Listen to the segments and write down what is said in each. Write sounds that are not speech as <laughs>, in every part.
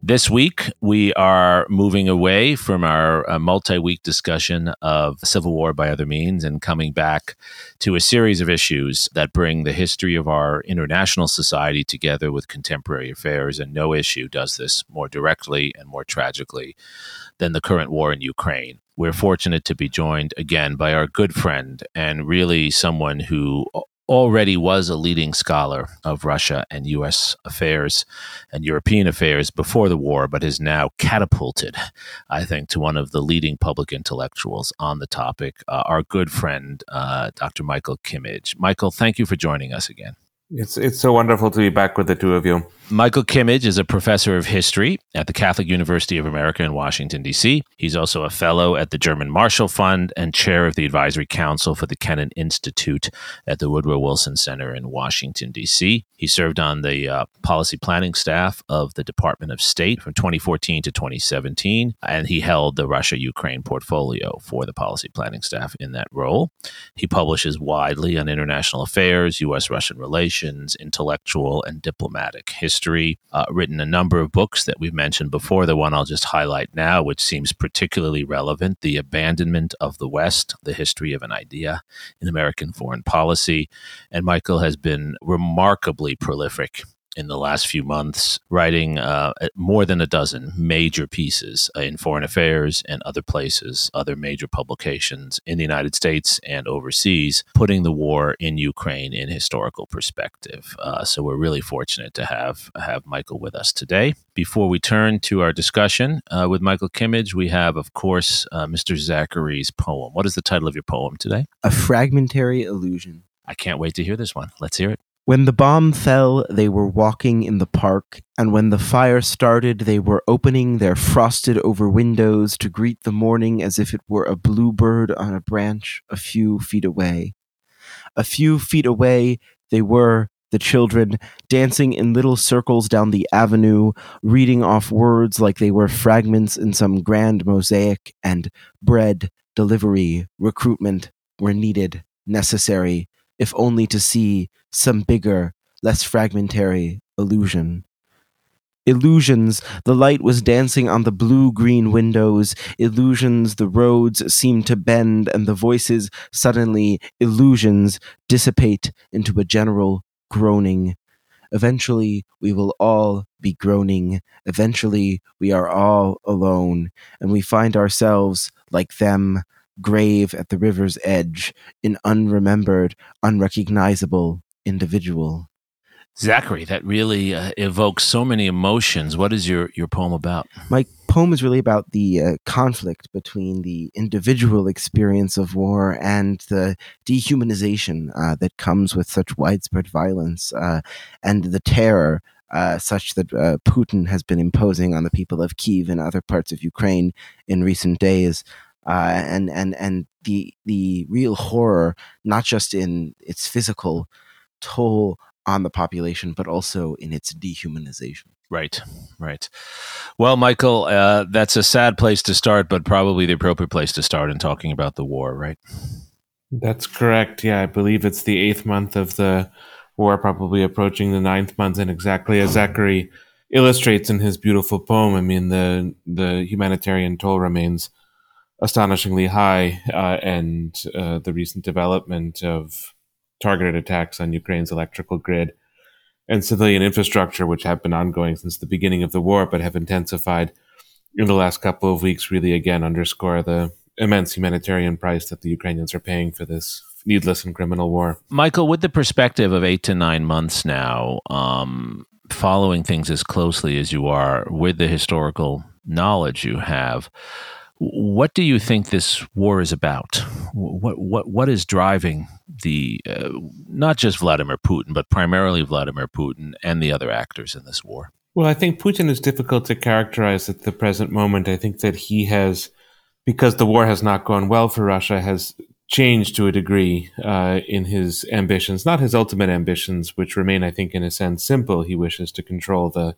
This week, we are moving away from our uh, multi week discussion of Civil War by other means and coming back to a series of issues that bring the history of our international society together with contemporary affairs. And no issue does this more directly and more tragically than the current war in Ukraine. We're fortunate to be joined again by our good friend and really someone who already was a leading scholar of Russia and U.S. affairs and European affairs before the war, but is now catapulted, I think, to one of the leading public intellectuals on the topic, uh, our good friend, uh, Dr. Michael Kimmage. Michael, thank you for joining us again. It's, it's so wonderful to be back with the two of you. Michael Kimmage is a professor of history at the Catholic University of America in Washington, D.C. He's also a fellow at the German Marshall Fund and chair of the advisory council for the Kennan Institute at the Woodrow Wilson Center in Washington, D.C. He served on the uh, policy planning staff of the Department of State from 2014 to 2017, and he held the Russia Ukraine portfolio for the policy planning staff in that role. He publishes widely on international affairs, U.S. Russian relations, intellectual, and diplomatic history history, uh, written a number of books that we've mentioned before. The one I'll just highlight now, which seems particularly relevant The Abandonment of the West, The History of an Idea in American Foreign Policy. And Michael has been remarkably prolific in the last few months, writing uh, more than a dozen major pieces uh, in foreign affairs and other places, other major publications in the United States and overseas, putting the war in Ukraine in historical perspective. Uh, so we're really fortunate to have have Michael with us today. Before we turn to our discussion uh, with Michael Kimmage, we have, of course, uh, Mr. Zachary's poem. What is the title of your poem today? A Fragmentary Illusion. I can't wait to hear this one. Let's hear it. When the bomb fell, they were walking in the park, and when the fire started, they were opening their frosted over windows to greet the morning as if it were a bluebird on a branch a few feet away. A few feet away, they were, the children, dancing in little circles down the avenue, reading off words like they were fragments in some grand mosaic, and bread, delivery, recruitment were needed, necessary, if only to see some bigger, less fragmentary illusion. Illusions, the light was dancing on the blue green windows. Illusions, the roads seemed to bend, and the voices suddenly, illusions, dissipate into a general groaning. Eventually, we will all be groaning. Eventually, we are all alone, and we find ourselves, like them, grave at the river's edge, an unremembered, unrecognizable individual. Zachary, that really uh, evokes so many emotions. What is your, your poem about? My poem is really about the uh, conflict between the individual experience of war and the dehumanization uh, that comes with such widespread violence uh, and the terror uh, such that uh, Putin has been imposing on the people of Kiev and other parts of Ukraine in recent days uh, and and and the the real horror, not just in its physical toll on the population, but also in its dehumanization. Right, right. Well, Michael, uh, that's a sad place to start, but probably the appropriate place to start in talking about the war, right? That's correct. Yeah, I believe it's the eighth month of the war, probably approaching the ninth month, and exactly as Zachary illustrates in his beautiful poem. I mean, the the humanitarian toll remains astonishingly high, uh, and uh, the recent development of targeted attacks on Ukraine's electrical grid and civilian infrastructure, which have been ongoing since the beginning of the war, but have intensified in the last couple of weeks, really again underscore the immense humanitarian price that the Ukrainians are paying for this needless and criminal war. Michael, with the perspective of eight to nine months now, um, following things as closely as you are with the historical knowledge you have, what do you think this war is about? What what what is driving the uh, not just Vladimir Putin, but primarily Vladimir Putin and the other actors in this war? Well, I think Putin is difficult to characterize at the present moment. I think that he has, because the war has not gone well for Russia, has changed to a degree uh, in his ambitions, not his ultimate ambitions, which remain, I think, in a sense, simple. He wishes to control the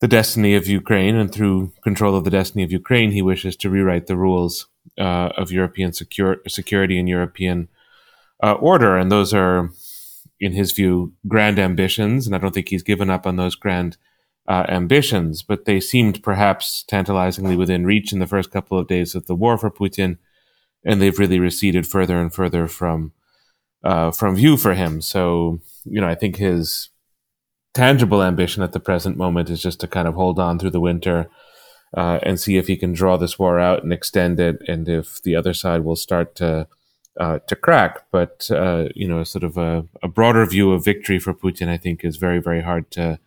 the destiny of Ukraine, and through control of the destiny of Ukraine, he wishes to rewrite the rules uh, of European secure, security and European uh, order. And those are, in his view, grand ambitions. And I don't think he's given up on those grand uh, ambitions, but they seemed perhaps tantalizingly within reach in the first couple of days of the war for Putin and they've really receded further and further from uh, from view for him. So you know, I think his tangible ambition at the present moment is just to kind of hold on through the winter uh, and see if he can draw this war out and extend it, and if the other side will start to uh, to crack. But uh, you know, sort of a, a, broader view of victory for Putin, I think, is very very hard to.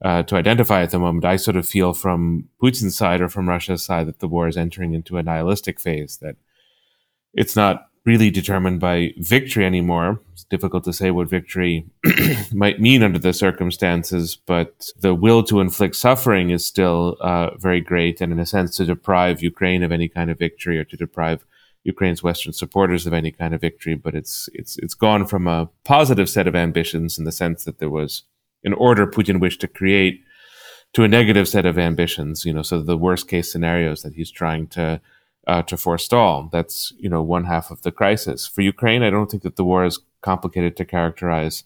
Uh, to identify at the moment, I sort of feel from Putin's side or from Russia's side that the war is entering into a nihilistic phase. That it's not really determined by victory anymore. It's difficult to say what victory <clears throat> might mean under the circumstances, but the will to inflict suffering is still uh, very great, and in a sense, to deprive Ukraine of any kind of victory or to deprive Ukraine's Western supporters of any kind of victory. But it's it's it's gone from a positive set of ambitions in the sense that there was an order Putin wished to create to a negative set of ambitions. You know, so the worst case scenarios that he's trying to uh, to forestall. That's you know one half of the crisis. For Ukraine, I don't think that the war is complicated to characterize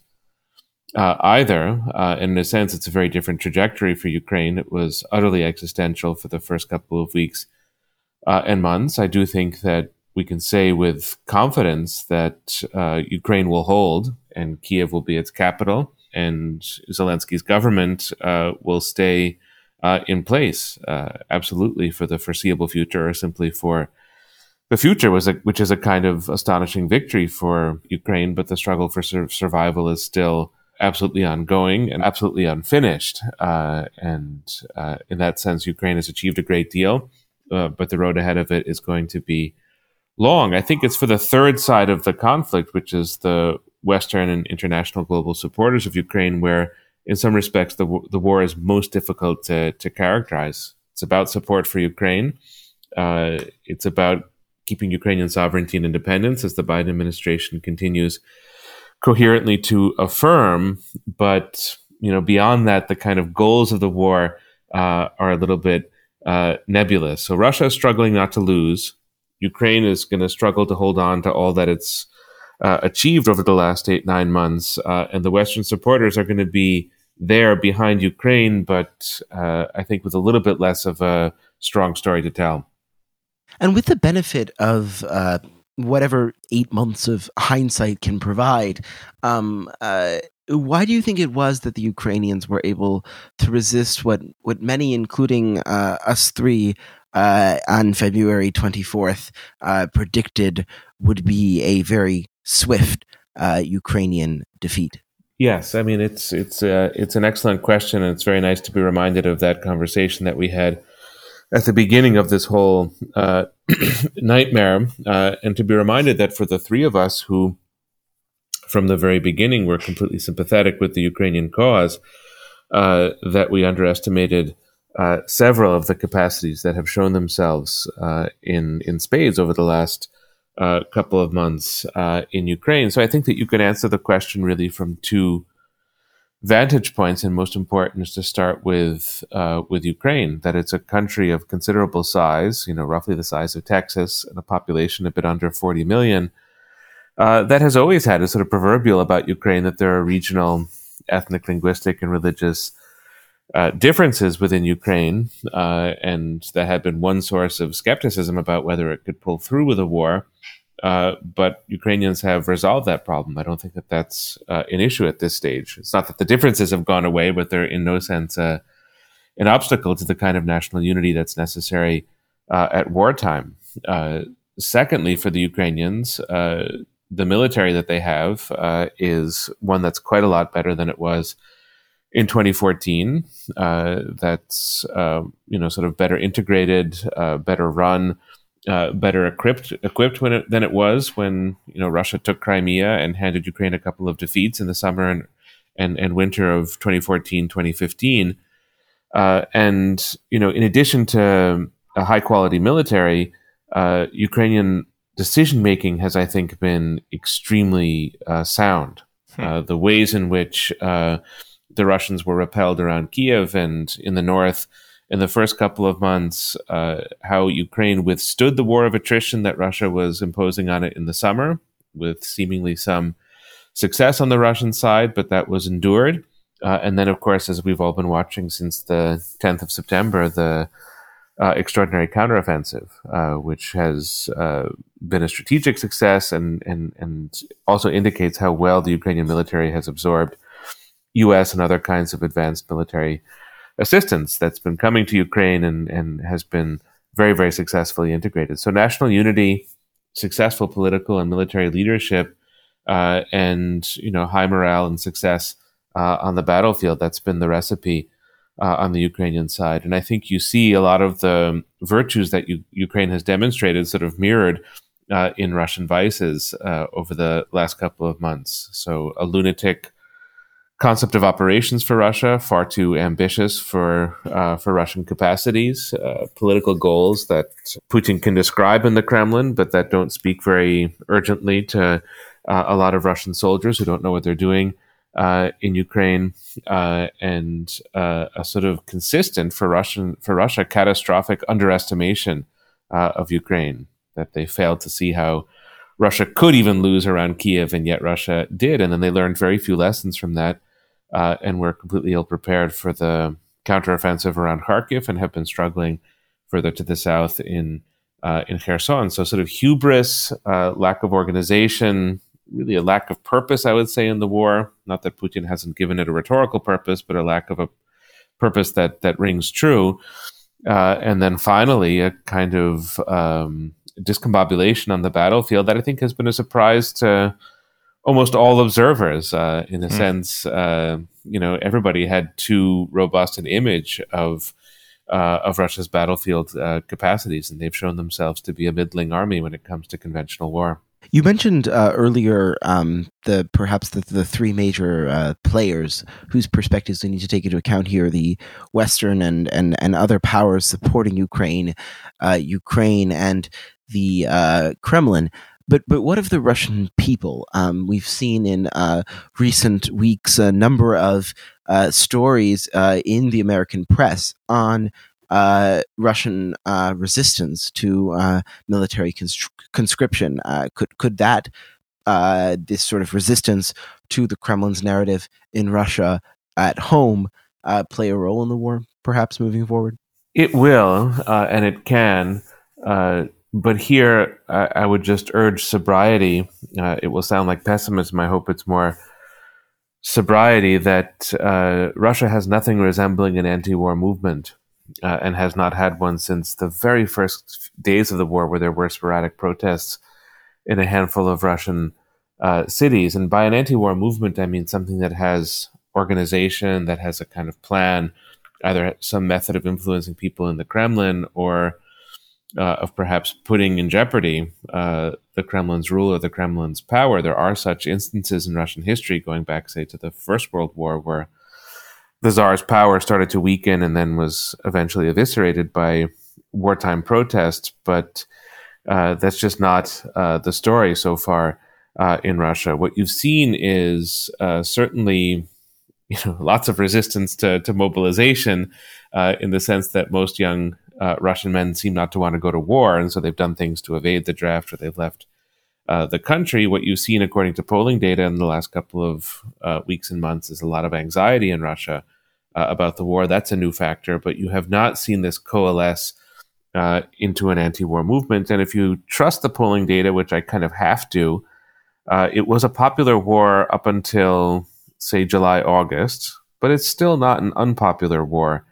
uh, either. Uh, in a sense, it's a very different trajectory for Ukraine. It was utterly existential for the first couple of weeks uh, and months. I do think that we can say with confidence that uh, Ukraine will hold and Kiev will be its capital, and Zelensky's government uh, will stay uh, in place, uh, absolutely for the foreseeable future, or simply for the future, was a, which is a kind of astonishing victory for Ukraine. But the struggle for sur- survival is still absolutely ongoing and absolutely unfinished. Uh, and uh, in that sense, Ukraine has achieved a great deal, uh, but the road ahead of it is going to be long. I think it's for the third side of the conflict, which is the Western and international global supporters of Ukraine, where in some respects, the, the war is most difficult to, to characterize. It's about support for Ukraine. Uh, it's about keeping Ukrainian sovereignty and independence, as the Biden administration continues coherently to affirm. But you know, beyond that, the kind of goals of the war uh, are a little bit uh, nebulous. So Russia is struggling not to lose. Ukraine is going to struggle to hold on to all that it's uh, achieved over the last eight nine months, uh, and the Western supporters are going to be there behind Ukraine, but uh, I think with a little bit less of a strong story to tell. And with the benefit of uh, whatever eight months of hindsight can provide, um, why do you think it was that the Ukrainians were able to resist what, what many, including uh, us three, uh, on February 24th, uh, predicted would be a very swift Ukrainian defeat? Yes, I mean it's it's uh, it's an excellent question, and it's very nice to be reminded of that conversation that we had at the beginning of this whole uh, <clears throat> nightmare, uh, and to be reminded that for the three of us who, from the very beginning, were completely sympathetic with the Ukrainian cause, uh, that we underestimated uh, several of the capacities that have shown themselves uh, in in spades over the last uh, couple of months uh, in Ukraine. So I think that you can answer the question really from two vantage points, and most important is to start with uh, with Ukraine. That it's a country of considerable size, you know, roughly the size of Texas, and a population a bit under 40 million. Uh, that has always had a sort of proverbial about Ukraine that there are regional, ethnic, linguistic, and religious uh, differences within Ukraine, uh, and that had been one source of skepticism about whether it could pull through with a war. Uh, but Ukrainians have resolved that problem. I don't think that that's uh, an issue at this stage. It's not that the differences have gone away, but they're in no sense uh, an obstacle to the kind of national unity that's necessary at wartime. secondly, for the Ukrainians, the military that they have is one that's quite a lot better than it was in 2014 uh, that's uh, you know sort of better integrated, uh, better run, uh, better equipped equipped when it, than it was when you know Russia took Crimea and handed Ukraine a couple of defeats in the summer and and, and winter of 2014 2015 uh, and you know in addition to a high quality military uh, Ukrainian decision making has, I think, been extremely uh, sound. Hmm. Uh, the ways in which uh, the Russians were repelled around Kiev and in the north in the first couple of months, uh, how Ukraine withstood the war of attrition that Russia was imposing on it in the summer, with seemingly some success on the Russian side, but that was endured. Uh, and then, of course, as we've all been watching since the 10th of September, the uh, extraordinary counteroffensive, uh, which has uh, been a strategic success and, and, and also indicates how well the Ukrainian military has absorbed U.S. and other kinds of advanced military assistance that's been coming to Ukraine and, and has been very, very successfully integrated. So, national unity, successful political and military leadership, uh, and you know high morale and success uh, on the battlefield. That's been the recipe uh, on the Ukrainian side. And I think you see a lot of the virtues that U- Ukraine has demonstrated sort of mirrored uh, in Russian vices uh, over the last couple of months. So a lunatic concept of operations for Russia, far too ambitious for uh, for Russian capacities, uh, political goals that Putin can describe in the Kremlin, but that don't speak very urgently to uh, a lot of Russian soldiers who don't know what they're doing uh, in Ukraine, uh, and uh, a sort of consistent for Russian for Russia catastrophic underestimation of Ukraine. That they failed to see how Russia could even lose around Kiev, and yet Russia did, and then they learned very few lessons from that, uh, and were completely ill prepared for the counteroffensive around Kharkiv, and have been struggling further to the south in. Uh, in Kherson, so sort of hubris, lack of organization, really a lack of purpose, I would say, in the war. Not that Putin hasn't given it a rhetorical purpose, but a lack of a purpose that that rings true. Uh, and then finally, a kind of um, discombobulation on the battlefield that I think has been a surprise to almost all observers. Uh, in a mm. sense, uh, you know, everybody had too robust an image of. Uh, of Russia's battlefield uh, capacities, and they've shown themselves to be a middling army when it comes to conventional war. You mentioned uh, earlier um, the perhaps the, the three major uh, players whose perspectives we need to take into account here: the Western and and, and other powers supporting Ukraine, uh, Ukraine, and the uh, Kremlin. But but what of the Russian people? Um, we've seen in uh, recent weeks a number of uh, stories in the American press on uh, Russian uh, resistance to uh, military conscription conscription. Uh, could could that uh, this sort of resistance to the Kremlin's narrative in Russia at home uh, play a role in the war, perhaps moving forward? It will, and it can. But here, I would just urge sobriety. it will sound like pessimism. I hope it's more sobriety that Russia has nothing resembling an anti-war movement uh, and has not had one since the very first days of the war, where there were sporadic protests in a handful of Russian uh, cities. And by an anti war movement, I mean something that has organization, that has a kind of plan, either some method of influencing people in the Kremlin or uh, of perhaps putting in jeopardy uh, the Kremlin's rule or the Kremlin's power. There are such instances in Russian history going back, say, to the First World War, where the czar's power started to weaken and then was eventually eviscerated by wartime protests. But uh, that's just not uh, the story so far uh, in Russia. What you've seen is uh, certainly you know <laughs> lots of resistance to, to mobilization uh, in the sense that most young uh, Russian men seem not to want to go to war, and so they've done things to evade the draft or they've left. the country, what you've seen according to polling data in the last couple of weeks and months, is a lot of anxiety in Russia uh, about the war. That's a new factor, but you have not seen this coalesce uh, into an anti war movement. And if you trust the polling data, which I kind of have to, uh, it was a popular war up until, say, July, August, but it's still not an unpopular war.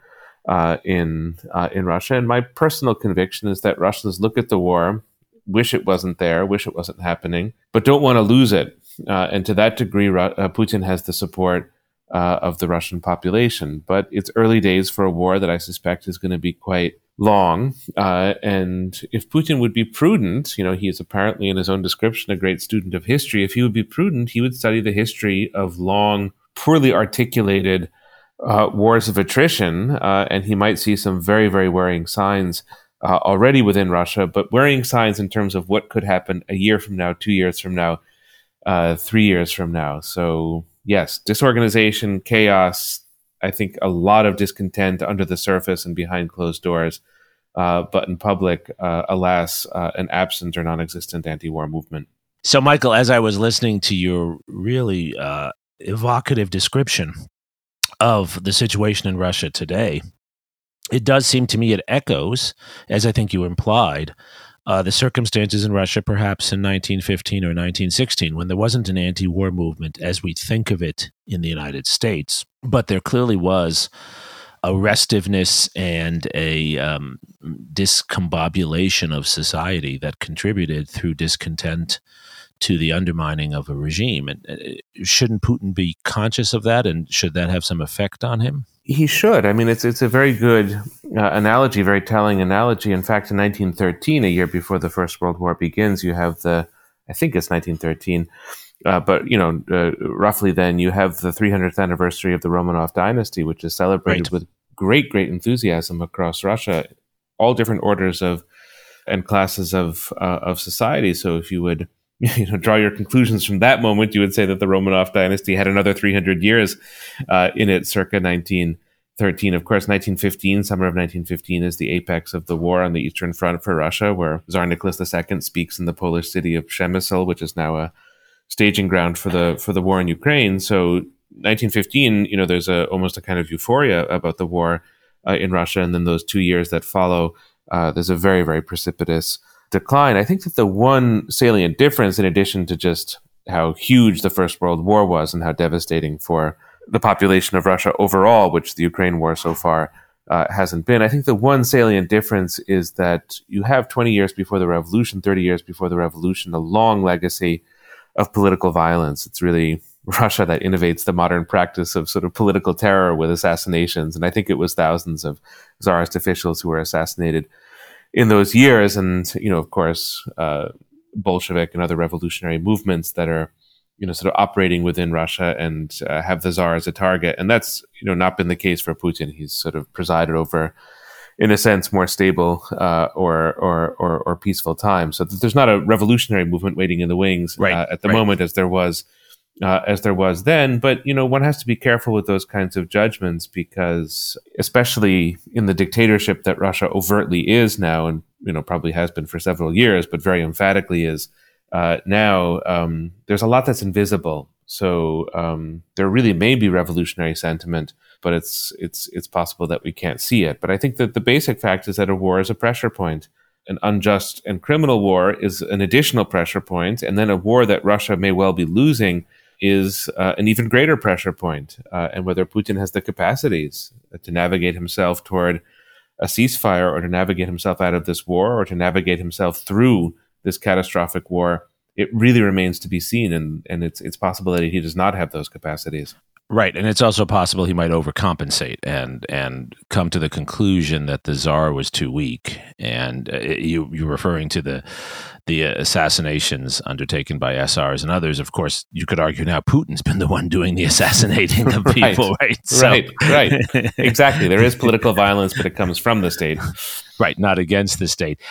Uh, in uh, in Russia, and my personal conviction is that Russians look at the war, wish it wasn't there, wish it wasn't happening, but don't want to lose it. Uh, and to that degree, Putin has the support uh, of the Russian population. But it's early days for a war that I suspect is going to be quite long. Uh, and if Putin would be prudent, you know, he is apparently in his own description a great student of history. If he would be prudent, he would study the history of long, poorly articulated uh, wars of attrition, uh, and he might see some very, very worrying signs uh, already within Russia, but worrying signs in terms of what could happen a year from now, two years from now, uh, three years from now. So, yes, disorganization, chaos, I think a lot of discontent under the surface and behind closed doors. Uh, but in public, uh, alas, an absent or non existent anti war movement. So, Michael, as I was listening to your really evocative description of the situation in Russia today, it does seem to me it echoes, as I think you implied, uh, the circumstances in Russia perhaps in 1915 or 1916 when there wasn't an anti war movement as we think of it in the United States. But there clearly was a restiveness and a um, discombobulation of society that contributed through discontent to the undermining of a regime. And uh, shouldn't Putin be conscious of that? And should that have some effect on him? He should. I mean, it's it's a very good uh, analogy, very telling analogy. In fact, in 1913, a year before the First World War begins, you have the, I think it's 1913, uh, but you know, uh, roughly then you have the 300th anniversary of the Romanov dynasty, which is celebrated right. with great, great enthusiasm across Russia, all different orders of and classes of uh, of society. So, if you would <laughs> you know draw your conclusions from that moment, you would say that the Romanov dynasty had another 300 years uh, in it, circa 1913. Of course, 1915, summer of 1915, is the apex of the war on the Eastern Front for Russia, where Tsar Nicholas II speaks in the Polish city of Przemysl, which is now a staging ground for the for the war in Ukraine. So 1915, you know, there's a almost a kind of euphoria about the war uh, in Russia, and then those two years that follow, uh, there's a very very precipitous decline. I think that the one salient difference, in addition to just how huge the First World War was and how devastating for the population of Russia overall, which the Ukraine war so far uh, hasn't been, I think the one salient difference is that you have 20 years before the revolution, 30 years before the revolution, a long legacy of political violence. It's really <laughs> Russia that innovates the modern practice of sort of political terror with assassinations. And I think it was thousands of czarist officials who were assassinated in those years, and you know, of course, uh, Bolshevik and other revolutionary movements that are you know sort of operating within Russia and uh, have the czar as a target, and that's you know not been the case for Putin. He's sort of presided over, in a sense, more stable uh, or, or, or or peaceful times. So there's not a revolutionary movement waiting in the wings right, uh, at the right. moment as there was uh, as there was then. But you know, one has to be careful with those kinds of judgments because, especially in the dictatorship that Russia overtly is now, and you know probably has been for several years, but very emphatically is uh, now. Um, there's a lot that's invisible. So um, there really may be revolutionary sentiment, but it's it's it's possible that we can't see it. But I think that the basic fact is that a war is a pressure point an unjust and criminal war is an additional pressure point, and then a war that Russia may well be losing is uh, an even greater pressure point, uh, and whether Putin has the capacities to navigate himself toward a ceasefire or to navigate himself out of this war or to navigate himself through this catastrophic war, it really remains to be seen. And, and it's, it's possible that he does not have those capacities. Right, and it's also possible he might overcompensate and and come to the conclusion that the czar was too weak. And uh, you you're referring to the the assassinations undertaken by SRs and others. Of course, you could argue now Putin's been the one doing the <laughs> assassinating of people, right? Right, so. right, right. <laughs> exactly. There is political violence, but it comes from the state, right? Not against the state.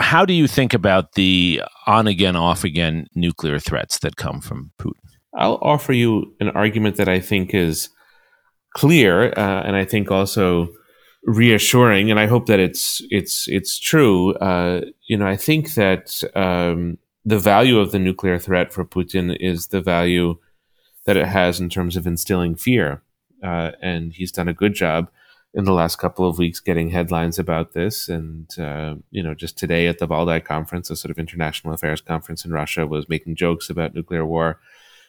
How do you think about the on again, off again nuclear threats that come from Putin? I'll offer you an argument that I think is clear, uh, and I think also reassuring, and I hope that it's it's it's true. Uh, you know, I think that um, the value of the nuclear threat for Putin is the value that it has in terms of instilling fear, uh, and he's done a good job in the last couple of weeks getting headlines about this. And uh, you know, just today at the Valdai conference, a sort of international affairs conference in Russia, was making jokes about nuclear war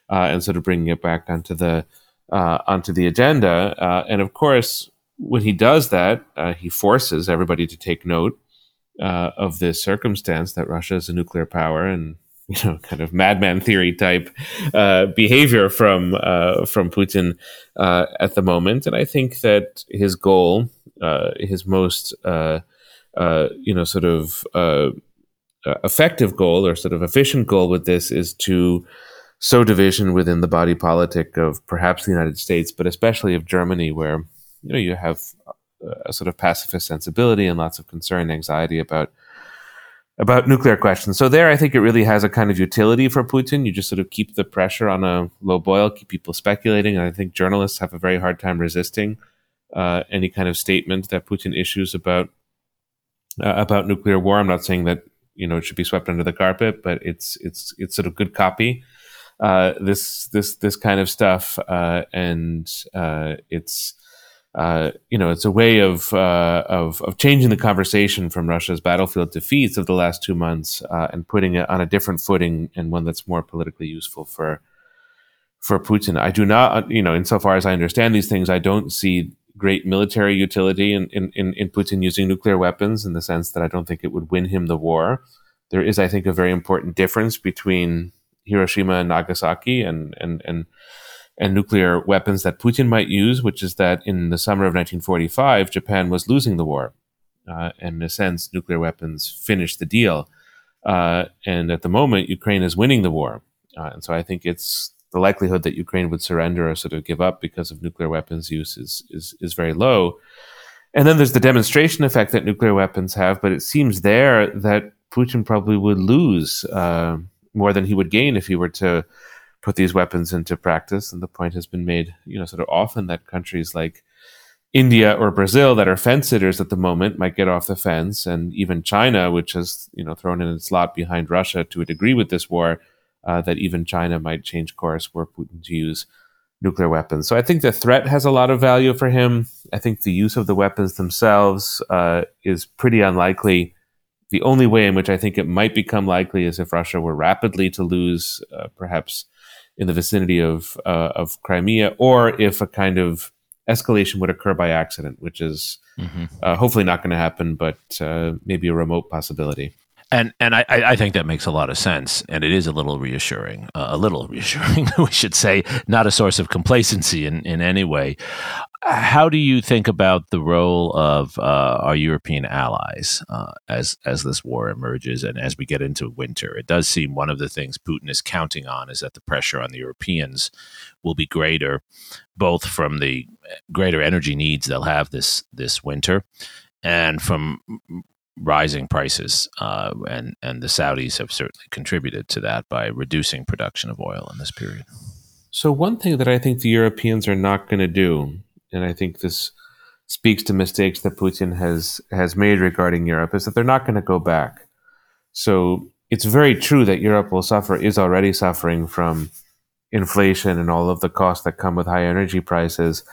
uh, and sort of bringing it back onto the uh, onto the agenda. Uh, and of course, when he does that, uh, he forces everybody to take note uh, of this circumstance that Russia is a nuclear power and <laughs> you know, kind of madman theory type uh, behavior from from Putin at the moment. And I think that his goal, his most you know, sort of effective goal or sort of efficient goal with this is to sow division within the body politic of perhaps the United States, but especially of Germany, where you know you have a sort of pacifist sensibility and lots of concern and anxiety about about nuclear questions. So there, I think it really has a kind of utility for Putin. You just sort of keep the pressure on a low boil, keep people speculating, and I think journalists have a very hard time resisting uh, any kind of statement that Putin issues about uh, about nuclear war. I'm not saying that you know it should be swept under the carpet, but it's it's it's sort of good copy. Uh, this this this kind of stuff, uh, and uh, it's uh, you know it's a way of, uh, of of changing the conversation from Russia's battlefield defeats of the last two months and putting it on a different footing and one that's more politically useful for for Putin. I do not, you know, insofar as I understand these things, I don't see great military utility in, in, in, Putin using nuclear weapons in the sense that I don't think it would win him the war. There is, I think, a very important difference between Hiroshima and Nagasaki and, and, and, and nuclear weapons that Putin might use, which is that in the summer of 1945, Japan was losing the war. Uh, and in a sense, nuclear weapons finished the deal. Uh, and at the moment, Ukraine is winning the war. Uh, and so I think it's the likelihood that Ukraine would surrender or sort of give up because of nuclear weapons use is is is very low. And then there's the demonstration effect that nuclear weapons have, but it seems there that Putin probably would lose uh, more than he would gain if he were to put these weapons into practice. And the point has been made, you know, sort of often that countries like India or Brazil that are fence sitters at the moment might get off the fence, and even China, which has you know thrown in its lot behind Russia to a degree with this war, uh, that even China might change course were Putin to use nuclear weapons. So I think the threat has a lot of value for him. I think the use of the weapons themselves uh, is pretty unlikely. The only way in which I think it might become likely is if Russia were rapidly to lose, uh, perhaps in the vicinity of uh, of Crimea, or if a kind of escalation would occur by accident, which is mm-hmm. Uh, hopefully not going to happen, but uh, maybe a remote possibility. And and I, I think that makes a lot of sense, and it is a little reassuring, uh, a little <laughs> reassuring, we should say, not a source of complacency in, in any way. How do you think about the role of uh, our European allies uh, as as this war emerges and as we get into winter? It does seem one of the things Putin is counting on is that the pressure on the Europeans will be greater, both from the greater energy needs they'll have this this winter, and from rising prices, uh, and and the Saudis have certainly contributed to that by reducing production of oil in this period. So one thing that I think the Europeans are not going to do, and I think this speaks to mistakes that Putin has has made regarding Europe, is that they're not going to go back. So it's very true that Europe will suffer, is already suffering from inflation and all of the costs that come with high energy prices.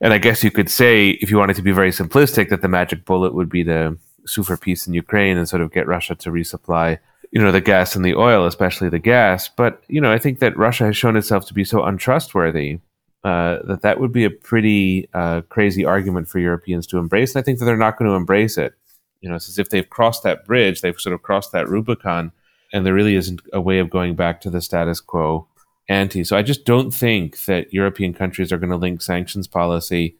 And I guess you could say, if you wanted to be very simplistic, that the magic bullet would be to sue for peace in Ukraine and sort of get Russia to resupply, you know, the gas and the oil, especially the gas. But you know, I think that Russia has shown itself to be so untrustworthy uh, that that would be a pretty uh, crazy argument for Europeans to embrace. And I think that they're not going to embrace it. You know, it's as if they've crossed that bridge, they've sort of crossed that Rubicon, and there really isn't a way of going back to the status quo ante. So I just don't think that European countries are going to link sanctions policy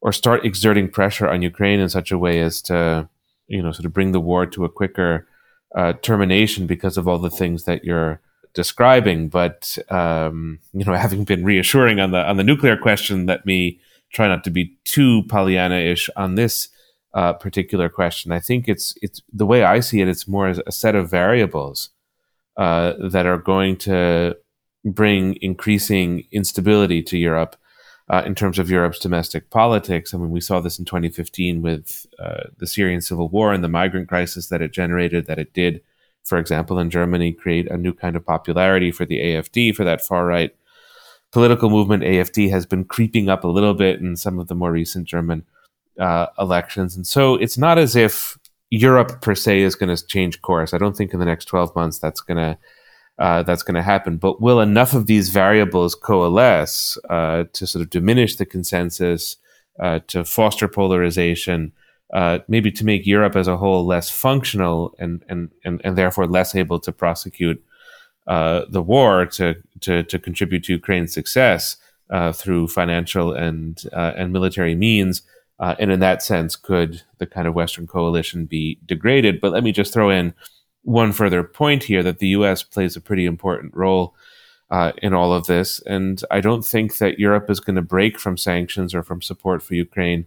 or start exerting pressure on Ukraine in such a way as to you know, sort of bring the war to a quicker uh, termination because of all the things that you're describing. But um, you know, <laughs> having been reassuring on the on the nuclear question, let me try not to be too Pollyanna-ish on this uh, particular question. I think it's it's the way I see it. It's more as a set of variables uh, that are going to bring increasing instability to Europe uh, in terms of Europe's domestic politics. I mean, we saw this in 2015 with uh, the Syrian civil war and the migrant crisis that it generated, that it did, for example, in Germany, create a new kind of popularity for the AFD, for that far right political movement. AFD has been creeping up a little bit in some of the more recent German uh, elections. And so it's not as if Europe per se is going to change course. I don't think in the next 12 months that's going to uh, that's going to happen. But will enough of these variables coalesce uh, to sort of diminish the consensus, uh, to foster polarization, uh, maybe to make Europe as a whole less functional and and and, and therefore less able to prosecute uh, the war to, to to contribute to Ukraine's success through financial and and military means? and in that sense, could the kind of Western coalition be degraded? But let me just throw in one further point here that the U.S. plays a pretty important role uh, in all of this, and I don't think that Europe is going to break from sanctions or from support for Ukraine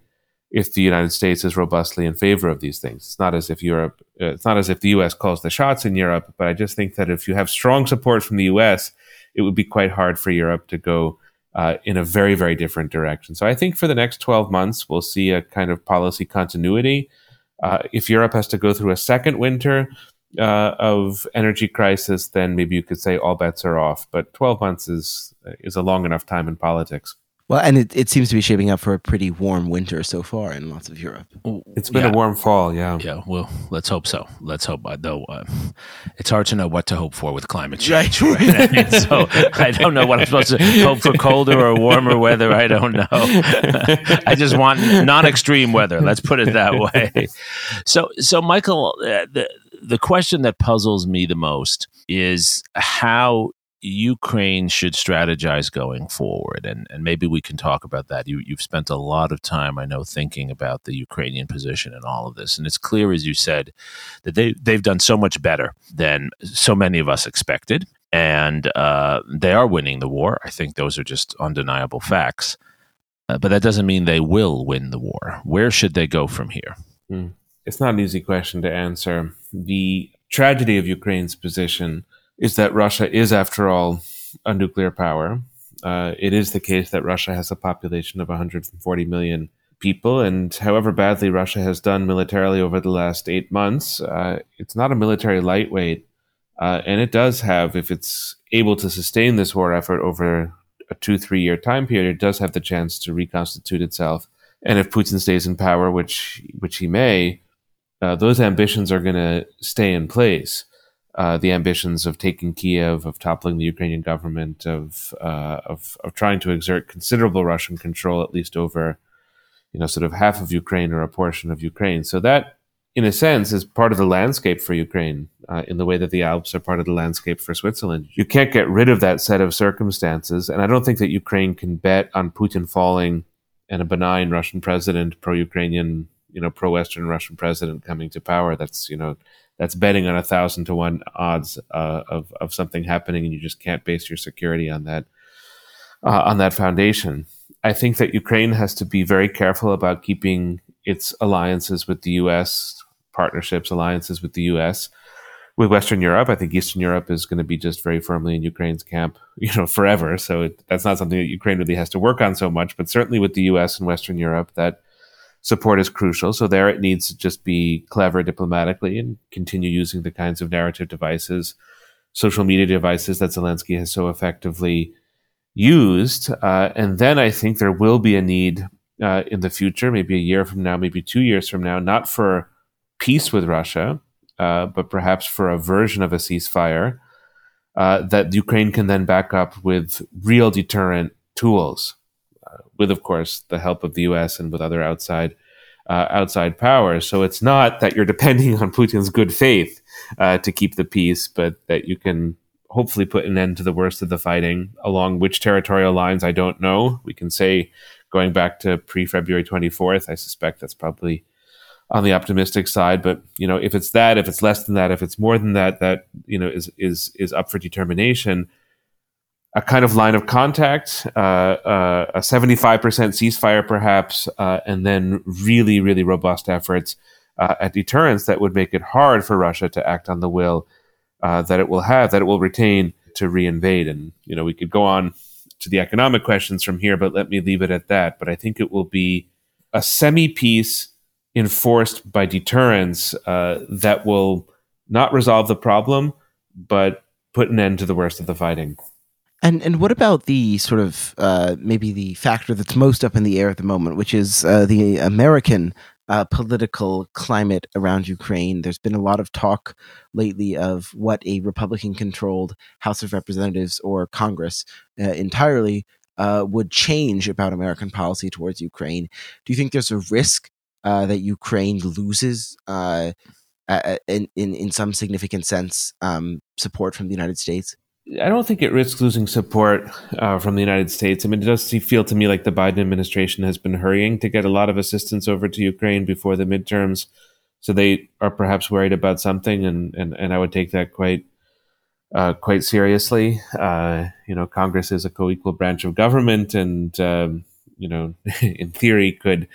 if the United States is robustly in favor of these things. It's not as if Europe, uh, it's not as if the U.S. calls the shots in Europe, but I just think that if you have strong support from the U.S., it would be quite hard for Europe to go uh, in a very, very different direction. So I think for the next 12 months, we'll see a kind of policy continuity. Uh, if Europe has to go through a second winter uh, of energy crisis, then maybe you could say all bets are off. But 12 months is is a long enough time in politics. Well, and it, it seems to be shaping up for a pretty warm winter so far in lots of Europe. It's been Yeah. a warm fall, yeah. Yeah, well, let's hope so. Let's hope. uh, Though uh, it's hard to know what to hope for with climate <laughs> change. Right? I mean, <laughs> so I don't know what I'm supposed to hope for colder or warmer weather. I don't know. <laughs> I just want non-extreme weather. Let's put it that way. So, so Michael, uh, the the question that puzzles me the most is how Ukraine should strategize going forward, and and maybe we can talk about that. You you've spent a lot of time, I know, thinking about the Ukrainian position and all of this, and it's clear, as you said, that they they've done so much better than so many of us expected, and uh, they are winning the war. I think those are just undeniable facts. Uh, but that doesn't mean they will win the war. Where should they go from here? It's not an easy question to answer. The tragedy of Ukraine's position is that Russia is, after all, a nuclear power. Uh, it is the case that Russia has a population of 140 million people, and however badly Russia has done militarily over the last eight months, uh, it's not a military lightweight. Uh, and it does have, if it's able to sustain this war effort over a two, three year time period, it does have the chance to reconstitute itself. And if Putin stays in power, which which he may, uh, those ambitions are going to stay in place. Uh, the ambitions of taking Kiev, of toppling the Ukrainian government, of, uh, of of trying to exert considerable Russian control, at least over, you know, sort of half of Ukraine or a portion of Ukraine. So that, in a sense, is part of the landscape for Ukraine, uh, in the way that the Alps are part of the landscape for Switzerland. You can't get rid of that set of circumstances, and I don't think that Ukraine can bet on Putin falling and a benign Russian president, pro-Ukrainian, you know, pro-Western Russian president coming to power. That's you know, that's betting on a thousand to one odds uh, of of something happening, and you just can't base your security on that uh, on that foundation. I think that Ukraine has to be very careful about keeping its alliances with the U.S. partnerships, alliances with the U.S. With Western Europe, I think Eastern Europe is going to be just very firmly in Ukraine's camp, <laughs> you know, forever. So it, that's not something that Ukraine really has to work on so much. But certainly with the U.S. and Western Europe, that support is crucial. So there, it needs to just be clever diplomatically and continue using the kinds of narrative devices, social media devices that Zelensky has so effectively used. Uh, and then I think there will be a need uh, in the future, maybe a year from now, maybe two years from now, not for peace with Russia, uh, but perhaps for a version of a ceasefire uh, that Ukraine can then back up with real deterrent tools, with, of course, the help of the U.S. and with other outside uh, outside powers. So it's not that you're depending on Putin's good faith uh, to keep the peace, but that you can hopefully put an end to the worst of the fighting. Along which territorial lines, I don't know. We can say going back to pre February 24th, I suspect that's probably on the optimistic side. But you know, if it's that, if it's less than that, if it's more than that, that you know is is is up for determination. A kind of line of contact, uh, uh, a seventy-five percent ceasefire, perhaps, uh, and then really, really robust efforts uh, at deterrence that would make it hard for Russia to act on the will uh, that it will have, that it will retain to reinvade. And you know, we could go on to the economic questions from here, but let me leave it at that. But I think it will be a semi-peace enforced by deterrence uh, that will not resolve the problem, but put an end to the worst of the fighting. And and what about the sort of uh, maybe the factor that's most up in the air at the moment, which is uh, the American uh, political climate around Ukraine? There's been a lot of talk lately of what a Republican-controlled House of Representatives or Congress uh, entirely uh, would change about American policy towards Ukraine. Do you think there's a risk uh, that Ukraine loses? In, in in some significant sense, um, support from the United States. I don't think it risks losing support uh, from the United States. I mean, it does feel to me like the Biden administration has been hurrying to get a lot of assistance over to Ukraine before the midterms. So they are perhaps worried about something, and, and, and I would take that quite uh, quite seriously. Uh, you know, Congress is a co-equal branch of government, and um, you know, <laughs> in theory, could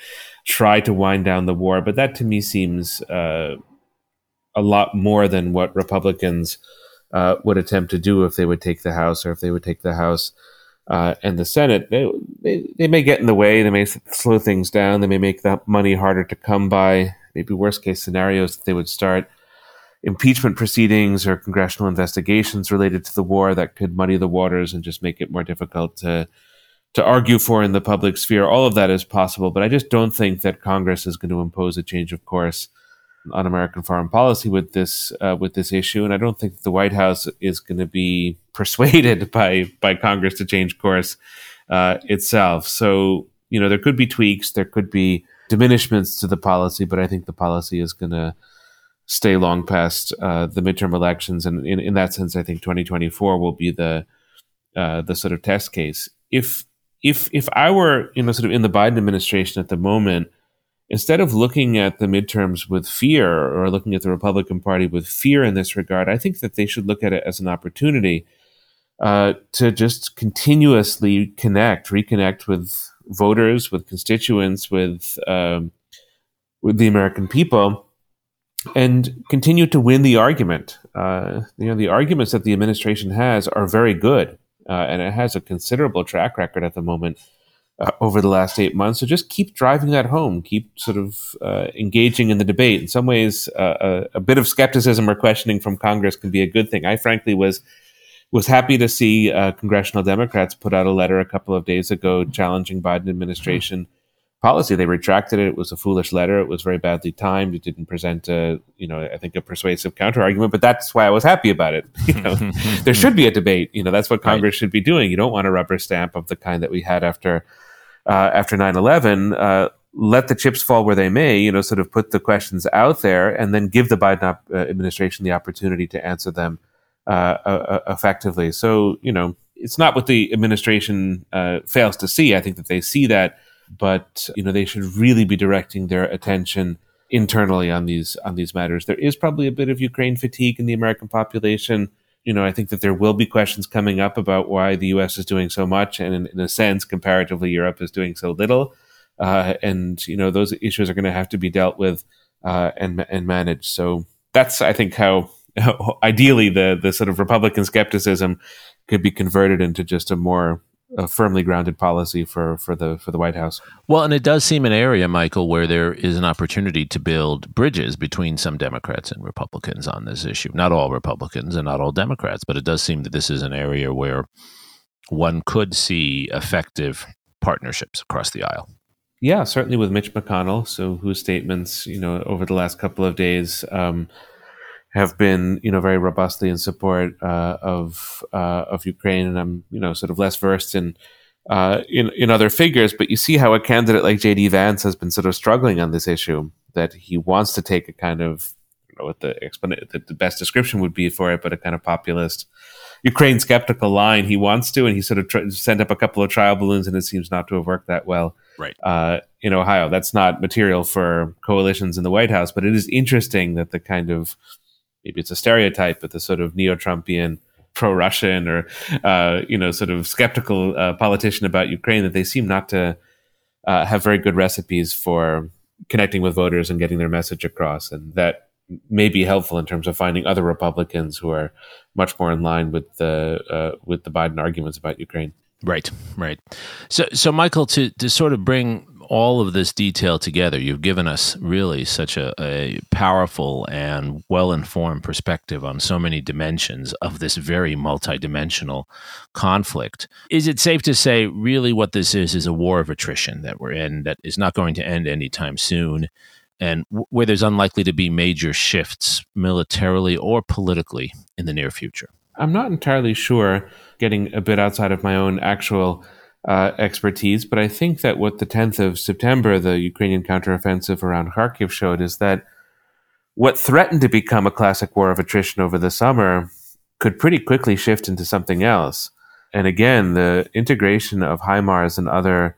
try to wind down the war. But that to me seems uh, a lot more than what Republicans uh, would attempt to do if they would take the House or if they would take the House uh, and the Senate. They, they, they may get in the way. They may slow things down. They may make that money harder to come by. Maybe worst case scenarios that they would start impeachment proceedings or congressional investigations related to the war that could muddy the waters and just make it more difficult to to argue for in the public sphere. All of that is possible, but I just don't think that Congress is going to impose a change of course on American foreign policy with this uh, with this issue, and I don't think the White House is going to be persuaded <laughs> by by Congress to change course uh, itself. So you know there could be tweaks, there could be diminishments to the policy, but I think the policy is going to stay long past uh, the midterm elections, and in, in that sense, I think 2024 will be the uh, the sort of test case. If if if I were you know sort of in the Biden administration at the moment, instead of looking at the midterms with fear or looking at the Republican Party with fear in this regard, I think that they should look at it as an opportunity uh, to just continuously connect, reconnect with voters, with constituents, with um, with the American people and continue to win the argument. Uh, you know, the arguments that the administration has are very good, uh, and it has a considerable track record at the moment uh, over the last eight months. So just keep driving that home, keep sort of uh, engaging in the debate. In some ways, uh, a, a, bit of skepticism or questioning from Congress can be a good thing. I frankly was was happy to see uh, congressional Democrats put out a letter a couple of days ago challenging Biden administration. Policy. They retracted it. It was a foolish letter. It was very badly timed. It didn't present a, you know, I think a persuasive counter argument. But that's why I was happy about it. <laughs> You know, there should be a debate. You know, that's what Congress right. should be doing. You don't want a rubber stamp of the kind that we had after uh, after 9-11. Uh, let the chips fall where they may. You know, sort of put the questions out there, and then give the Biden uh, administration the opportunity to answer them uh, uh, effectively. So, you know, it's not what the administration fails to see. I think that they see that but you know they should really be directing their attention internally on these on these matters. There is probably a bit of Ukraine fatigue in the American population. You know, I think that there will be questions coming up about why the U.S. is doing so much, and in, in a sense, comparatively, Europe is doing so little. Uh, and you know, those issues are going to have to be dealt with uh, and and managed. So that's, I think, how <laughs> ideally the the sort of Republican skepticism could be converted into just a more a firmly grounded policy for for the for the White House. Well, and it does seem an area, Michael, where there is an opportunity to build bridges between some Democrats and Republicans on this issue. Not all Republicans and not all Democrats, but it does seem that this is an area where one could see effective partnerships across the aisle. Yeah, certainly with Mitch McConnell, so whose statements, you know, over the last couple of days. Um, have been, you know, very robustly in support uh, of uh, of Ukraine, and I'm, you know, sort of less versed in uh, in in other figures. But you see how a candidate like J.D. Vance has been sort of struggling on this issue. That he wants to take a kind of, I don't know what the explanation, the best description would be for it, but a kind of populist Ukraine skeptical line. He wants to, and he sort of tr- sent up a couple of trial balloons, and it seems not to have worked that well. Right. Uh, in Ohio, that's not material for coalitions in the White House, but it is interesting that the kind of maybe it's a stereotype, but the sort of neo-Trumpian pro-Russian or uh, you know sort of skeptical uh, politician about Ukraine that they seem not to uh, have very good recipes for connecting with voters and getting their message across, and that may be helpful in terms of finding other Republicans who are much more in line with the uh, with the Biden arguments about Ukraine. Right, right. So, so Michael, to to sort of bring all of this detail together, you've given us really such a, a powerful and well informed perspective on so many dimensions of this very multidimensional conflict. Is it safe to say, really, what this is is a war of attrition that we're in that is not going to end anytime soon? And w- where there's unlikely to be major shifts militarily or politically in the near future? I'm not entirely sure, getting a bit outside of my own actual uh, expertise. But I think that what the 10th of September, the Ukrainian counteroffensive around Kharkiv showed is that what threatened to become a classic war of attrition over the summer could pretty quickly shift into something else. And again, the integration of HIMARS and other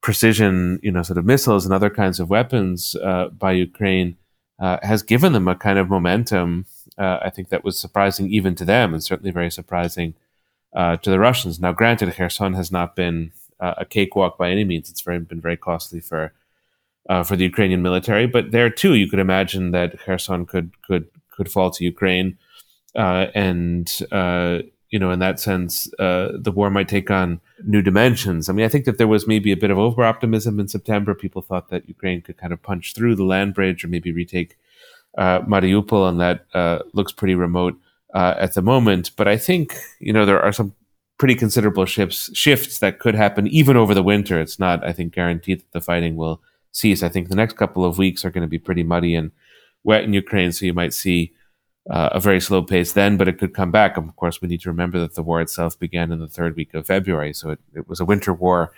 precision, you know, sort of missiles and other kinds of weapons uh, by Ukraine uh, has given them a kind of momentum. Uh, I think that was surprising even to them, and certainly very surprising uh, to the Russians. Now, granted, Kherson has not been uh, a cakewalk by any means. It's very, been very costly for uh, for the Ukrainian military. But there too, you could imagine that Kherson could could could fall to Ukraine, uh, and uh, you know, in that sense, uh, the war might take on new dimensions. I mean, I think that there was maybe a bit of over optimism in September. People thought that Ukraine could kind of punch through the land bridge or maybe retake Mariupol, and that looks pretty remote uh, at the moment. But I think you know there are some pretty considerable shifts shifts that could happen even over the winter. It's not, I think, guaranteed that the fighting will cease. I think the next couple of weeks are going to be pretty muddy and wet in Ukraine, so you might see uh, a very slow pace then, but it could come back. Of course, we need to remember that the war itself began in the third week of February, so it, it was a winter war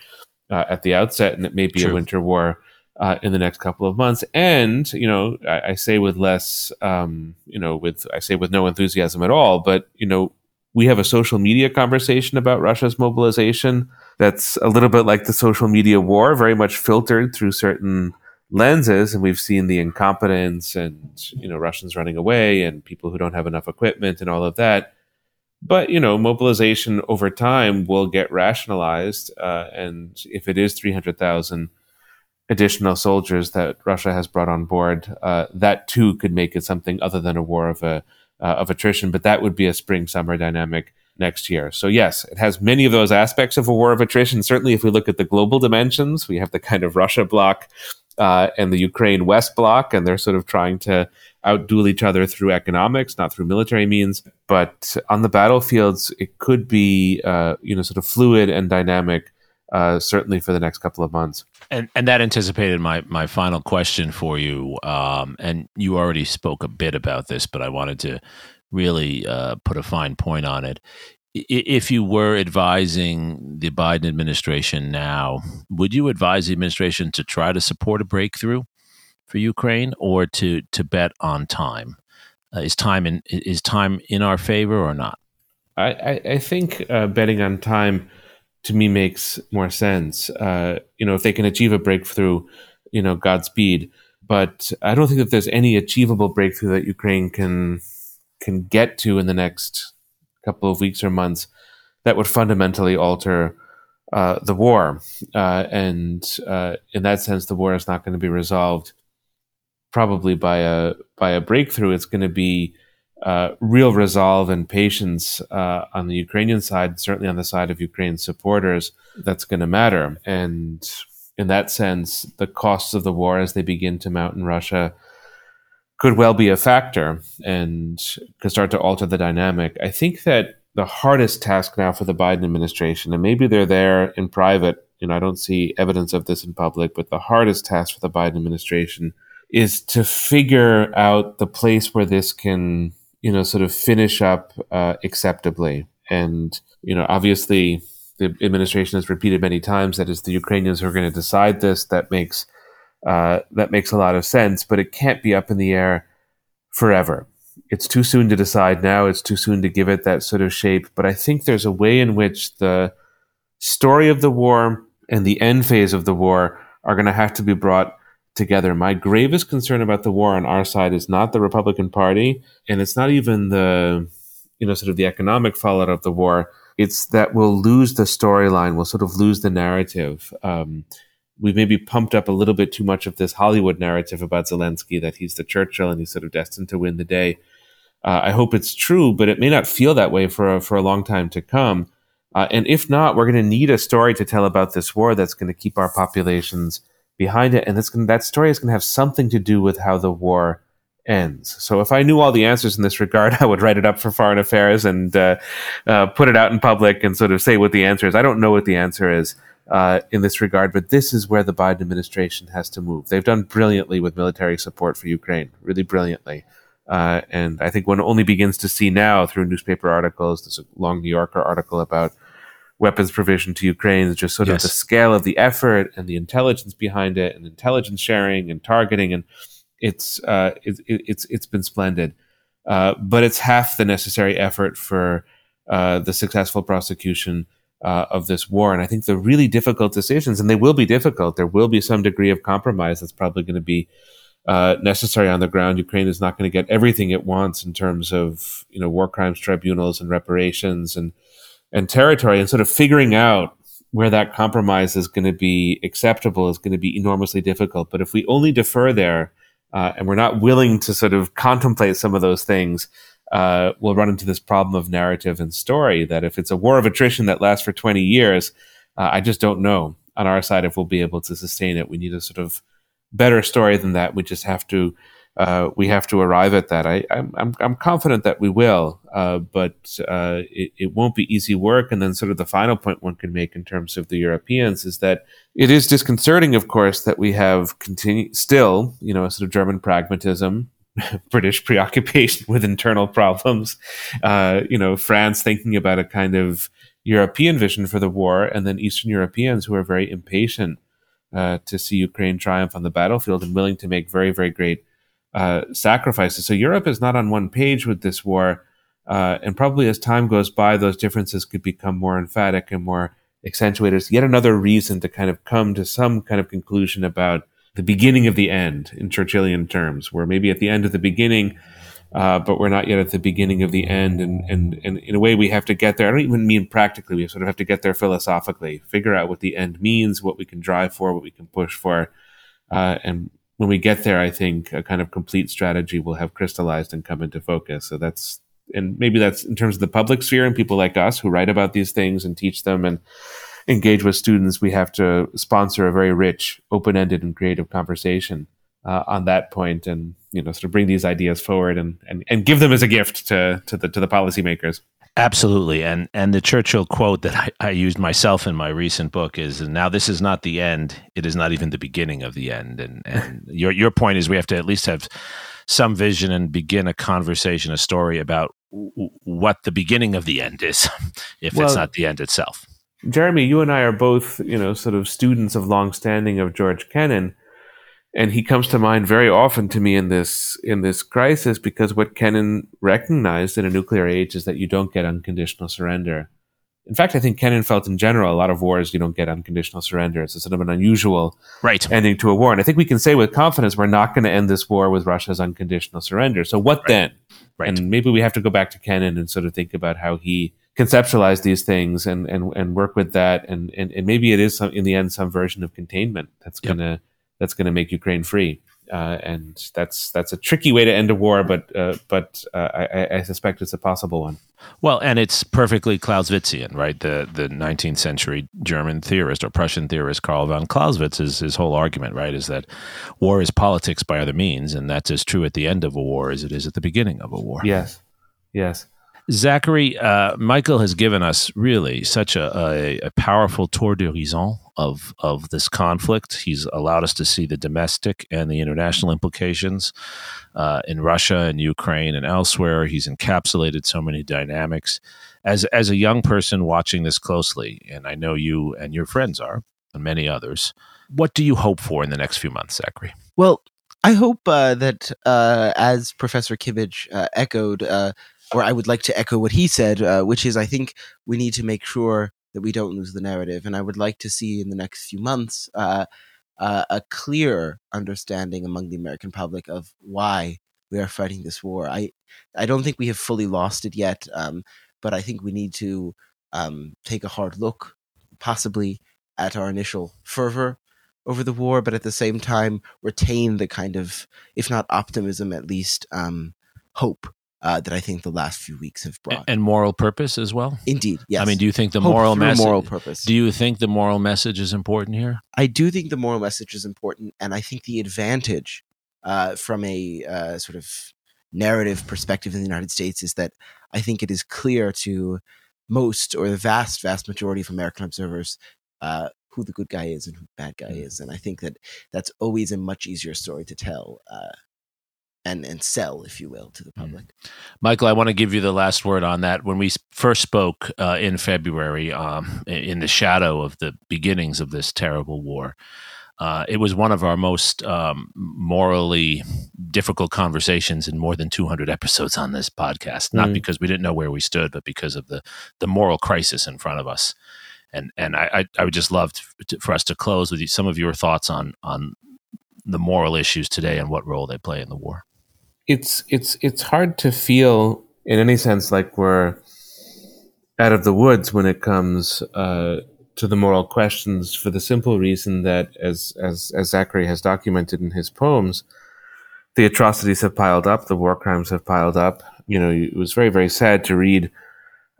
uh, at the outset, and it may be True. a winter war uh, in the next couple of months. And you know, I, I say with less, um, you know, with I say with no enthusiasm at all, but you know, we have a social media conversation about Russia's mobilization that's a little bit like the social media war, very much filtered through certain lenses and we've seen the incompetence and you know Russians running away and people who don't have enough equipment and all of that but you know mobilization over time will get rationalized uh, and if it is 300,000 additional soldiers that Russia has brought on board uh, that too could make it something other than a war of a uh, of attrition but that would be a spring summer dynamic next year. So yes, it has many of those aspects of a war of attrition. Certainly, if we look at the global dimensions, we have the kind of Russia bloc uh, and the Ukraine West Bloc, and they're sort of trying to outduel each other through economics, not through military means. But on the battlefields, it could be uh, you know sort of fluid and dynamic. Uh, certainly for the next couple of months. And and that anticipated my my final question for you. Um, and you already spoke a bit about this, but I wanted to really uh, put a fine point on it if you were advising the Biden administration now, would you advise the administration to try to support a breakthrough for Ukraine or to to bet on time? Uh, is time in is time in our favor or not? I I, I think uh, betting on time to me makes more sense. Uh, you know, if they can achieve a breakthrough, you know, Godspeed. But I don't think that there's any achievable breakthrough that Ukraine can can get to in the next couple of weeks or months that would fundamentally alter uh, the war. Uh, and uh, in that sense, the war is not going to be resolved probably by a by a breakthrough. It's going to be uh, real resolve and patience uh, on the Ukrainian side, certainly on the side of Ukraine's supporters. That's going to matter. And in that sense, the costs of the war as they begin to mount in Russia could well be a factor and could start to alter the dynamic. I think that the hardest task now for the Biden administration, and maybe they're there in private, you know, I don't see evidence of this in public, but the hardest task for the Biden administration is to figure out the place where this can, you know, sort of finish up uh, acceptably. And, you know, obviously the administration has repeated many times that it's the Ukrainians who are going to decide this. That makes uh, that makes a lot of sense, but it can't be up in the air forever. It's too soon to decide now. It's too soon to give it that sort of shape. But I think there's a way in which the story of the war and the end phase of the war are going to have to be brought together. My gravest concern about the war on our side is not the Republican Party, and it's not even the, you know, sort of the economic fallout of the war. It's that we'll lose the storyline. We'll sort of lose the narrative. Um, we've maybe pumped up a little bit too much of this Hollywood narrative about Zelensky that he's the Churchill and he's sort of destined to win the day. Uh, I hope it's true, but it may not feel that way for a, for a long time to come. Uh, and if not, we're going to need a story to tell about this war that's going to keep our populations behind it, and that's gonna, that story is going to have something to do with how the war ends. So if I knew all the answers in this regard, <laughs> I would write it up for Foreign Affairs and uh, uh put it out in public and sort of say what the answer is. I don't know what the answer is uh, in this regard, but this is where the Biden administration has to move. They've done brilliantly with military support for Ukraine, really brilliantly. Uh, and I think one only begins to see now through newspaper articles. There's a long New Yorker article about weapons provision to Ukraine, just sort yes. of the scale of the effort and the intelligence behind it, and intelligence sharing and targeting, and it's uh, it, it, it's it's been splendid. Uh, but it's half the necessary effort for uh, the successful prosecution uh, of this war. And I think the really difficult decisions, and they will be difficult, there will be some degree of compromise that's probably going to be uh, necessary on the ground. Ukraine is not going to get everything it wants in terms of you know war crimes tribunals and reparations and and territory, and sort of figuring out where that compromise is going to be acceptable is going to be enormously difficult. But if we only defer there uh, and we're not willing to sort of contemplate some of those things, uh, we'll run into this problem of narrative and story that if it's a war of attrition that lasts for 20 years, uh, I just don't know on our side if we'll be able to sustain it. We need a sort of better story than that. We just have to uh, we have to arrive at that. I, am I'm, I'm confident that we will, uh, but uh, it, it won't be easy work. And then, sort of, the final point one can make in terms of the Europeans is that it is disconcerting, of course, that we have continue still, you know, a sort of German pragmatism, <laughs> British preoccupation with internal problems, uh, you know, France thinking about a kind of European vision for the war, and then Eastern Europeans who are very impatient uh, to see Ukraine triumph on the battlefield and willing to make very, very great uh, sacrifices. So Europe is not on one page with this war. Uh, and probably as time goes by, those differences could become more emphatic and more accentuated. It's yet another reason to kind of come to some kind of conclusion about the beginning of the end in Churchillian terms, where maybe at the end of the beginning, uh, but we're not yet at the beginning of the end. And, and, and in a way, we have to get there. I don't even mean practically. We sort of have to get there philosophically, figure out what the end means, what we can drive for, what we can push for, uh, and when we get there, I think a kind of complete strategy will have crystallized and come into focus. So that's and maybe that's in terms of the public sphere and people like us who write about these things and teach them and engage with students. We have to sponsor a very rich, open-ended, and creative conversation uh, on that point, and you know, sort of bring these ideas forward and, and and give them as a gift to to the to the policymakers. Absolutely, and and the Churchill quote that I, I, used myself in my recent book is, "Now this is not the end; it is not even the beginning of the end." And <laughs> and your your point is, we have to at least have some vision and begin a conversation, a story about w- what the beginning of the end is, <laughs> if well, it's not the end itself. Jeremi, you and I are both, you know, sort of students of long standing of George Kennan and he comes to mind very often to me in this in this crisis because what Kennan recognized in a nuclear age is that you don't get unconditional surrender. In fact, I think Kennan felt in general a lot of wars you don't get unconditional surrender. It's a sort of an unusual right. ending to a war, and I think we can say with confidence we're not going to end this war with Russia's unconditional surrender. So what right. then? Right. And maybe we have to go back to Kennan and sort of think about how he conceptualized these things and and, and work with that, and, and and maybe it is some, in the end some version of containment that's going to that's going to make Ukraine free. Uh, and that's that's a tricky way to end a war, but uh, but uh, I, I, suspect it's a possible one. Well, and it's perfectly Clausewitzian, right? The the 19th century German theorist or Prussian theorist Karl von Clausewitz is his whole argument, right, is that war is politics by other means, and that's as true at the end of a war as it is at the beginning of a war. Yes, yes. Zachary, uh, Michael has given us really such a, a, a, powerful tour d'horizon of of this conflict. He's allowed us to see the domestic and the international implications uh, in Russia and Ukraine and elsewhere. He's encapsulated so many dynamics. As as a young person watching this closely, and I know you and your friends are, and many others. What do you hope for in the next few months, Zachary? Well, I hope uh, that, uh, as Professor Kimmage uh, echoed uh, or I would like to echo what he said, uh, which is I think we need to make sure that we don't lose the narrative. And I would like to see in the next few months uh, uh, a clear understanding among the American public of why we are fighting this war. I I don't think we have fully lost it yet, um, but I think we need to um, take a hard look, possibly at our initial fervor over the war, but at the same time retain the kind of, if not optimism, at least um, hope uh, that I think the last few weeks have brought. And moral purpose as well. Indeed, yes. I mean, do you think the Hope moral message? Moral purpose. Do you think the moral message is important here? I do think the moral message is important, and I think the advantage uh, from a uh, sort of narrative perspective in the United States is that I think it is clear to most or the vast, vast majority of American observers uh, who the good guy is and who the bad guy mm. is, and I think that that's always a much easier story to tell uh, and and sell, if you will, to the mm. public. Mm. Michael, I want to give you the last word on that. When we first spoke uh, in February, um, in the shadow of the beginnings of this terrible war, uh, it was one of our most um, morally difficult conversations in more than 200 episodes on this podcast. Not mm. because we didn't know where we stood, but because of the the moral crisis in front of us. And and I I, would just love to, for us to close with you, some of your thoughts on on the moral issues today and what role they play in the war it's it's it's hard to feel in any sense like we're out of the woods when it comes uh, to the moral questions for the simple reason that, as as as Zachary has documented in his poems, the atrocities have piled up, the war crimes have piled up. You know, it was very very sad to read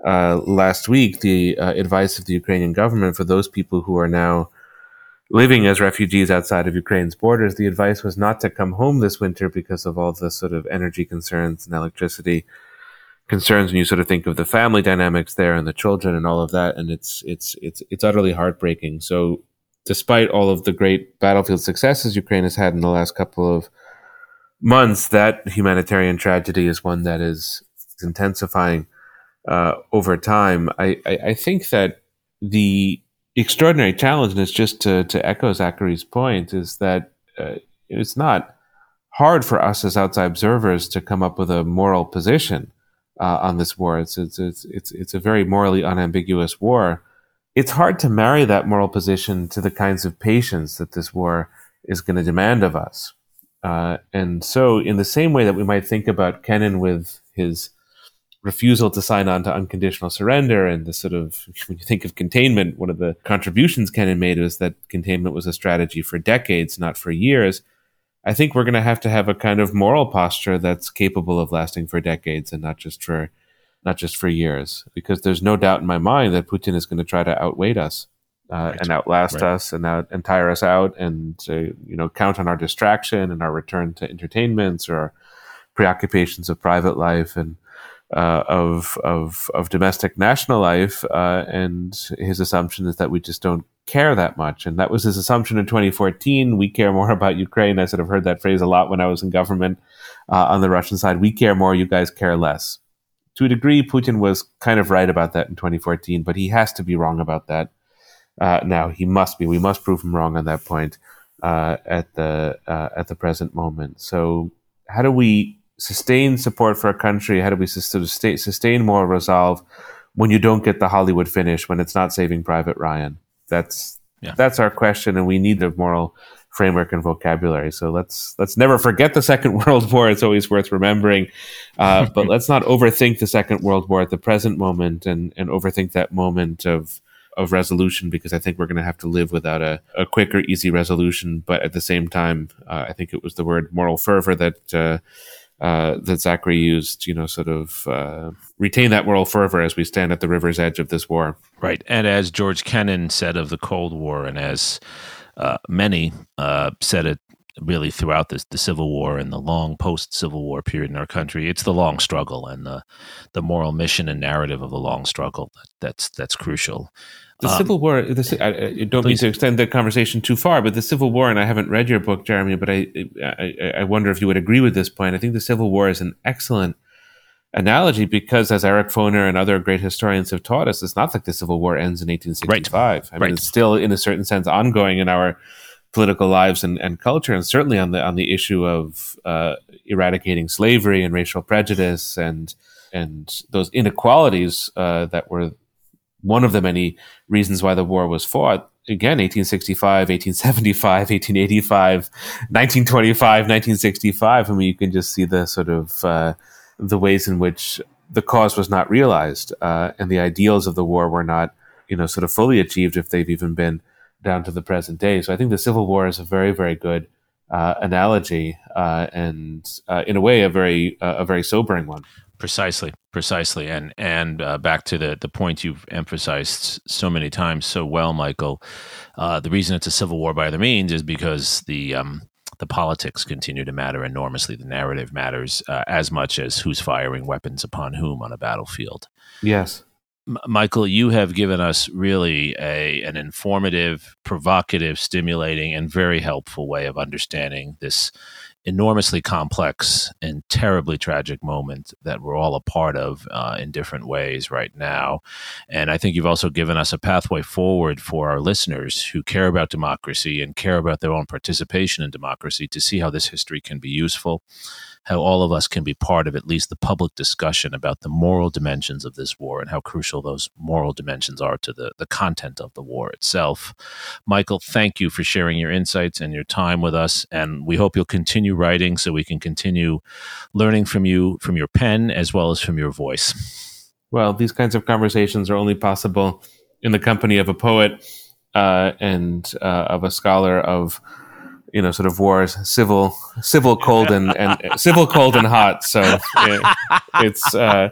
uh, last week the uh, advice of the Ukrainian government for those people who are now living as refugees outside of Ukraine's borders. The advice was not to come home this winter because of all the sort of energy concerns and electricity concerns. And you sort of think of the family dynamics there and the children and all of that, and it's it's it's it's utterly heartbreaking. So, despite all of the great battlefield successes Ukraine has had in the last couple of months, that humanitarian tragedy is one that is intensifying uh, over time. I, I, I think that the extraordinary challenge, and it's just to, to echo Zachary's point, is that uh, it's not hard for us as outside observers to come up with a moral position uh, on this war. It's, it's, it's, it's, it's a very morally unambiguous war. It's hard to marry that moral position to the kinds of patience that this war is going to demand of us. Uh, and so, in the same way that we might think about Kennan with his refusal to sign on to unconditional surrender and the sort of <laughs> when you think of containment one of the contributions kennan made was that containment was a strategy for decades not for years i think we're going to have to have a kind of moral posture that's capable of lasting for decades and not just for not just for years because there's no doubt in my mind that putin is going to try to outweigh us uh, right. and outlast right. us and out and tire us out and uh, you know count on our distraction and our return to entertainments or preoccupations of private life and uh, of of of domestic national life, uh, and his assumption is that we just don't care that much, and that was his assumption in 2014. We care more <laughs> about Ukraine. I sort of heard that phrase a lot when I was in government uh, on the Russian side. We care more. You guys care less. To a degree, Putin was kind of right about that in 2014, but he has to be wrong about that uh, now. He must be. We must prove him wrong on that point uh, at the uh, at the present moment. So, how do we sustain support for a country? How do we sustain, sustain moral resolve when you don't get the Hollywood finish, when it's not saving Private Ryan? That's yeah. that's our question, and we need a moral framework and vocabulary. So let's let's never forget the Second <laughs> World War. It's always worth remembering, uh, but <laughs> let's not overthink the Second World War at the present moment and and overthink that moment of of resolution because I think we're going to have to live without a, a quick or easy resolution. But at the same time, uh, I think it was the word moral fervor that uh, uh, that Zachary used, you know, sort of uh, retain that moral fervor as we stand at the river's edge of this war. Right. And as George Kennan said of the Cold War, and as uh, many uh, said it really throughout this, the Civil War and the long post Civil War period in our country, it's the long struggle and the, the moral mission and narrative of the long struggle that, that's, that's crucial. The um, Civil War. The, I, I don't please. mean to extend the conversation too far, but the Civil War, and I haven't read your book, Jeremi, but I, I, I wonder if you would agree with this point. I think the Civil War is an excellent analogy because, as Eric Foner and other great historians have taught us, it's not like the Civil War ends in 1865. Right. I mean, right. it's still, in a certain sense, ongoing in our political lives and, and culture, and certainly on the on the issue of uh, eradicating slavery and racial prejudice and and those inequalities uh, that were one of the many reasons why the war was fought. Again, 1865, 1875, 1885, 1925, 1965. I mean, you can just see the sort of uh, the ways in which the cause was not realized uh, and the ideals of the war were not, you know, sort of fully achieved if they've even been down to the present day. So I think the Civil War is a very, very good uh, analogy uh, and, uh, in a way, a very, uh, a very sobering one. Precisely, precisely, and and uh, back to the the point you've emphasized so many times so well, Michael. Uh, the reason it's a civil war by other means is because the um, the politics continue to matter enormously. The narrative matters uh, as much as who's firing weapons upon whom on a battlefield. Yes, M- Michael, you have given us really a an informative, provocative, stimulating, and very helpful way of understanding this enormously complex and terribly tragic moment that we're all a part of uh, in different ways right now. And I think you've also given us a pathway forward for our listeners who care about democracy and care about their own participation in democracy to see how this history can be useful how all of us can be part of at least the public discussion about the moral dimensions of this war and how crucial those moral dimensions are to the, the content of the war itself. Michael, thank you for sharing your insights and your time with us. And we hope you'll continue writing so we can continue learning from you, from your pen, as well as from your voice. Well, these kinds of conversations are only possible in the company of a poet uh, and uh, of a scholar of you know sort of wars civil civil cold and, and <laughs> civil cold and hot. So it, it's uh,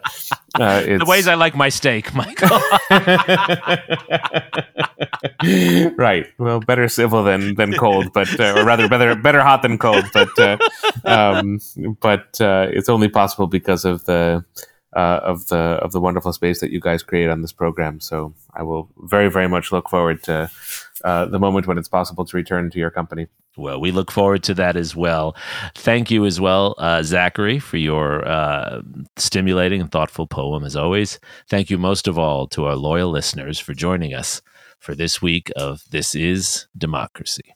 uh it's the ways i like my steak michael. <laughs> Right. Well better civil than than cold but uh, or rather better better hot than cold. But uh, um but uh it's only possible because of the uh, of the of the wonderful space that you guys create on this program. So I will very very much look forward to uh, the moment when it's possible to return to your company. Well, we look forward to that as well. Thank you as well, uh, Zachary, for your uh, stimulating and thoughtful poem as always. Thank you most of all to our loyal listeners for joining us for this week of This Is Democracy.